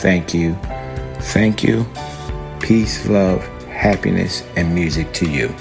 Thank you. Thank you. Peace, love, happiness, and music to you.